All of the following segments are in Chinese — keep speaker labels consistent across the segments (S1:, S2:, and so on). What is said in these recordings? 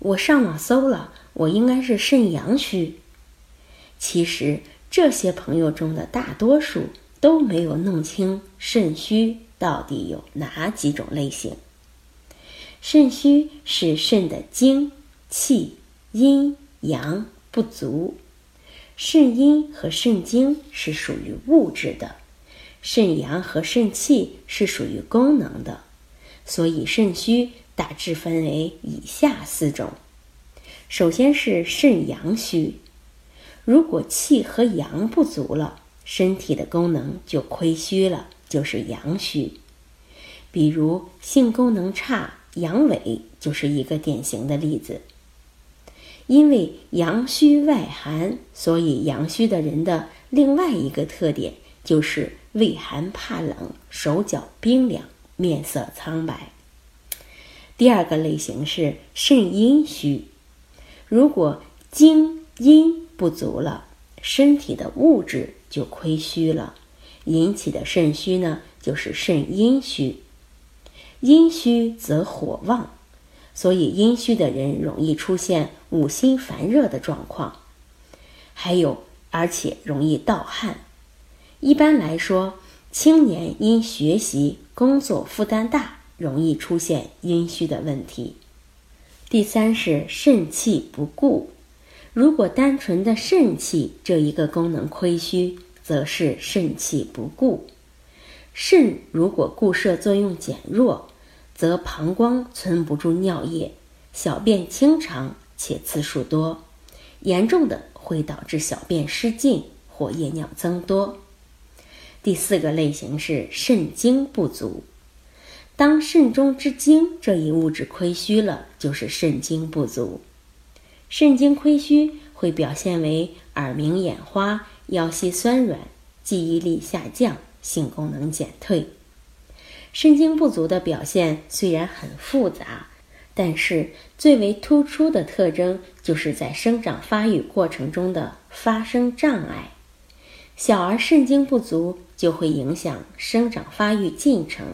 S1: 我上网搜了，我应该是肾阳虚。其实这些朋友中的大多数都没有弄清肾虚到底有哪几种类型。肾虚是肾的精、气、阴、阳不足。肾阴和肾精是属于物质的，肾阳和肾气是属于功能的，所以肾虚。大致分为以下四种，首先是肾阳虚，如果气和阳不足了，身体的功能就亏虚了，就是阳虚。比如性功能差、阳痿就是一个典型的例子。因为阳虚外寒，所以阳虚的人的另外一个特点就是畏寒怕冷、手脚冰凉、面色苍白。第二个类型是肾阴虚，如果精阴不足了，身体的物质就亏虚了，引起的肾虚呢，就是肾阴虚。阴虚则火旺，所以阴虚的人容易出现五心烦热的状况，还有而且容易盗汗。一般来说，青年因学习工作负担大。容易出现阴虚的问题。第三是肾气不固，如果单纯的肾气这一个功能亏虚，则是肾气不固。肾如果固摄作用减弱，则膀胱存不住尿液，小便清长且次数多，严重的会导致小便失禁或夜尿增多。第四个类型是肾精不足。当肾中之精这一物质亏虚了，就是肾精不足。肾精亏虚会表现为耳鸣、眼花、腰膝酸软、记忆力下降、性功能减退。肾精不足的表现虽然很复杂，但是最为突出的特征就是在生长发育过程中的发生障碍。小儿肾精不足就会影响生长发育进程。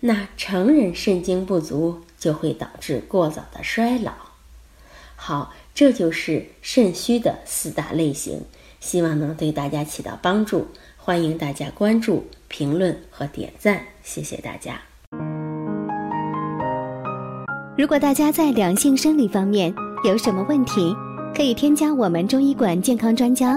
S1: 那成人肾精不足就会导致过早的衰老。好，这就是肾虚的四大类型，希望能对大家起到帮助。欢迎大家关注、评论和点赞，谢谢大家。
S2: 如果大家在两性生理方面有什么问题，可以添加我们中医馆健康专家